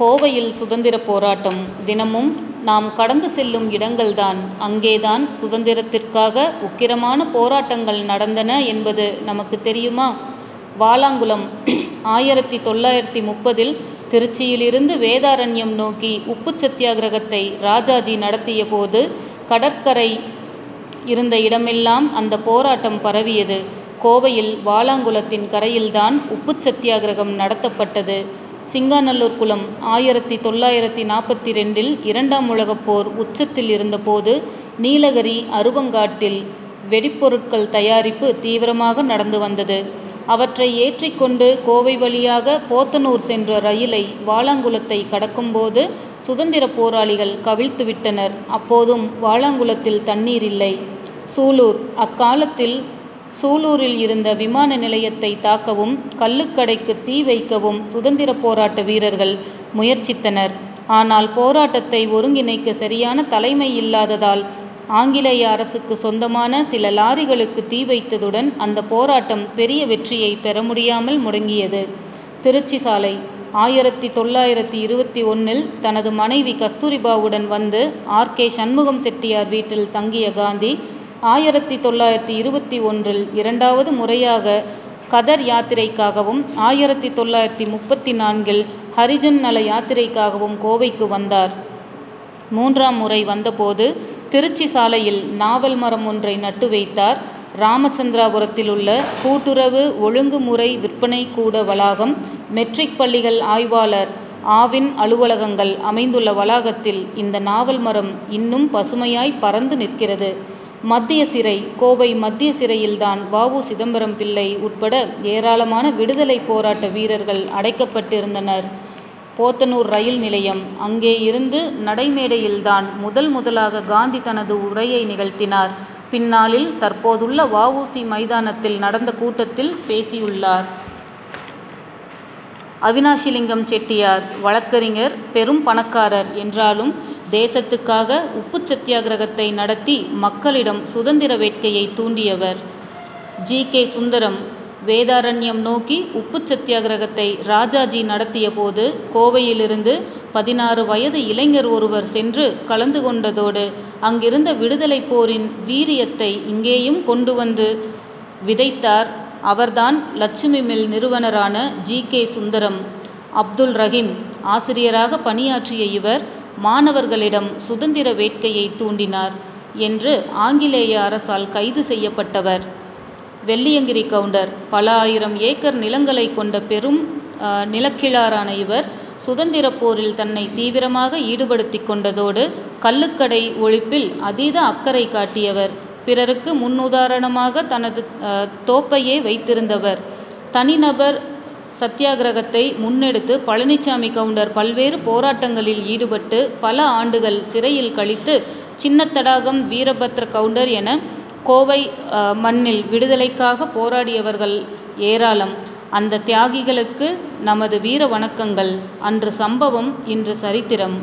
கோவையில் சுதந்திர போராட்டம் தினமும் நாம் கடந்து செல்லும் இடங்கள்தான் அங்கேதான் சுதந்திரத்திற்காக உக்கிரமான போராட்டங்கள் நடந்தன என்பது நமக்கு தெரியுமா? வாலாங்குளம் ஆயிரத்தி தொள்ளாயிரத்தி முப்பதில் திருச்சியிலிருந்து வேதாரண்யம் நோக்கி உப்பு சத்தியாகிரகத்தை ராஜாஜி நடத்திய போது கடற்கரை இருந்த இடமெல்லாம் அந்த போராட்டம் பரவியது. கோவையில் வாலாங்குளத்தின் கரையில்தான் உப்பு சத்தியாகிரகம் நடத்தப்பட்டது. சிங்காநல்லூர் குளம் ஆயிரத்தி தொள்ளாயிரத்தி நாற்பத்தி ரெண்டில் இரண்டாம் உலகப் போர் உச்சத்தில் இருந்தபோது நீலகிரி அருவங்காட்டில் வெடிப்பொருட்கள் தயாரிப்பு தீவிரமாக நடந்து வந்தது. அவற்றை ஏற்றிக்கொண்டு கோவை வழியாக போத்தனூர் சென்ற ரயிலை வாலாங்குளத்தை கடக்கும்போது சுதந்திர போராளிகள் கவிழ்த்துவிட்டனர் அப்போதும் வாலாங்குளத்தில் தண்ணீர் இல்லை. சூலூர் அக்காலத்தில் சூலூரில் இருந்த விமான நிலையத்தை தாக்கவும் கள்ளுக்கடைக்கு தீ வைக்கவும் சுதந்திர போராட்ட வீரர்கள் முயற்சித்தனர். ஆனால் போராட்டத்தை ஒருங்கிணைக்க சரியான தலைமை இல்லாததால் ஆங்கிலேய அரசுக்கு சொந்தமான சில லாரிகளுக்கு தீ வைத்ததுடன் அந்த போராட்டம் பெரிய வெற்றியை பெற முடியாமல் முடங்கியது. திருச்சி சாலை ஆயிரத்தி தொள்ளாயிரத்தி இருபத்தி ஒன்றில் தனது மனைவி கஸ்தூரிபாவுடன் வந்து ஆர் கே சண்முகம் செட்டியார் வீட்டில் தங்கிய காந்தி ஆயிரத்தி தொள்ளாயிரத்தி இருபத்தி ஒன்றில் இரண்டாவது முறையாக கதர் யாத்திரைக்காகவும் ஆயிரத்தி தொள்ளாயிரத்தி முப்பத்தி நான்கில் ஹரிஜன் நல யாத்திரைக்காகவும் கோவைக்கு வந்தார். மூன்றாம் முறை வந்தபோது திருச்சி சாலையில் நாவல் மரம் ஒன்றை நட்டு வைத்தார். ராமச்சந்திராபுரத்தில் உள்ள கூட்டுறவு ஒழுங்குமுறை விற்பனை கூட வளாகம் மெட்ரிக் பள்ளிகள் ஆய்வாளர் ஆவின் அலுவலகங்கள் அமைந்துள்ள வளாகத்தில் இந்த நாவல் மரம் இன்னும் பசுமையாய் பறந்து நிற்கிறது. மத்திய சிறை கோவை மத்திய சிறையில்தான் வவு சிதம்பரம் பிள்ளை உட்பட ஏராளமான விடுதலை போராட்ட வீரர்கள் அடைக்கப்பட்டிருந்தனர். போத்தனூர் ரயில் நிலையம் அங்கே இருந்து நடைமேடையில்தான் முதல் முதலாக காந்தி தனது உரையை நிகழ்த்தினார். பின்னாளில் தற்போதுள்ள வஉசி மைதானத்தில் நடந்த கூட்டத்தில் பேசியுள்ளார். அவினாஷிலிங்கம் செட்டியார் வழக்கறிஞர் பெரும் பணக்காரர் என்றாலும் தேசத்துக்காக உப்பு சத்தியாகிரகத்தை நடத்தி மக்களிடம் சுதந்திர வேட்கையை தூண்டியவர். ஜி. கே. சுந்தரம் வேதாரண்யம் நோக்கி உப்பு சத்தியாகிரகத்தை ராஜாஜி நடத்திய போது கோவையிலிருந்து பதினாறு வயது இளைஞர் ஒருவர் சென்று கலந்து கொண்டதோடு அங்கிருந்த விடுதலை போரின் வீரியத்தை இங்கேயும் கொண்டு வந்து விதைத்தார். அவர்தான் லட்சுமி மில் நிறுவனரான ஜி. கே. சுந்தரம். அப்துல் ரஹீம் ஆசிரியராக பணியாற்றிய இவர் மாணவர்களிடம் சுதந்திர வேட்கையை தூண்டினார் என்று ஆங்கிலேய அரசால் கைது செய்யப்பட்டவர். வெள்ளியங்கிரி கவுண்டர் பல ஆயிரம் ஏக்கர் நிலங்களை கொண்ட பெரும் நிலக்கிழாரான இவர் சுதந்திர போரில் தன்னை தீவிரமாக ஈடுபடுத்தி கொண்டதோடு கள்ளுக்கடை ஒழிப்பில் அதீத அக்கறை காட்டியவர். பிறருக்கு முன்னுதாரணமாக தனது தோப்பையே வைத்திருந்தவர். தனிநபர் சத்தியாகிரகத்தை முன்னெடுத்து பழனிசாமி கவுண்டர் பல்வேறு போராட்டங்களில் ஈடுபட்டு பல ஆண்டுகள் சிறையில் கழித்து சின்னத்தடாகம் வீரபத்ர கவுண்டர் என கோவை மண்ணில் விடுதலைக்காக போராடியவர்கள் ஏராளம். அந்த தியாகிகளுக்கு நமது வீர வணக்கங்கள். அன்று சம்பவம் இன்று சரித்திரம்.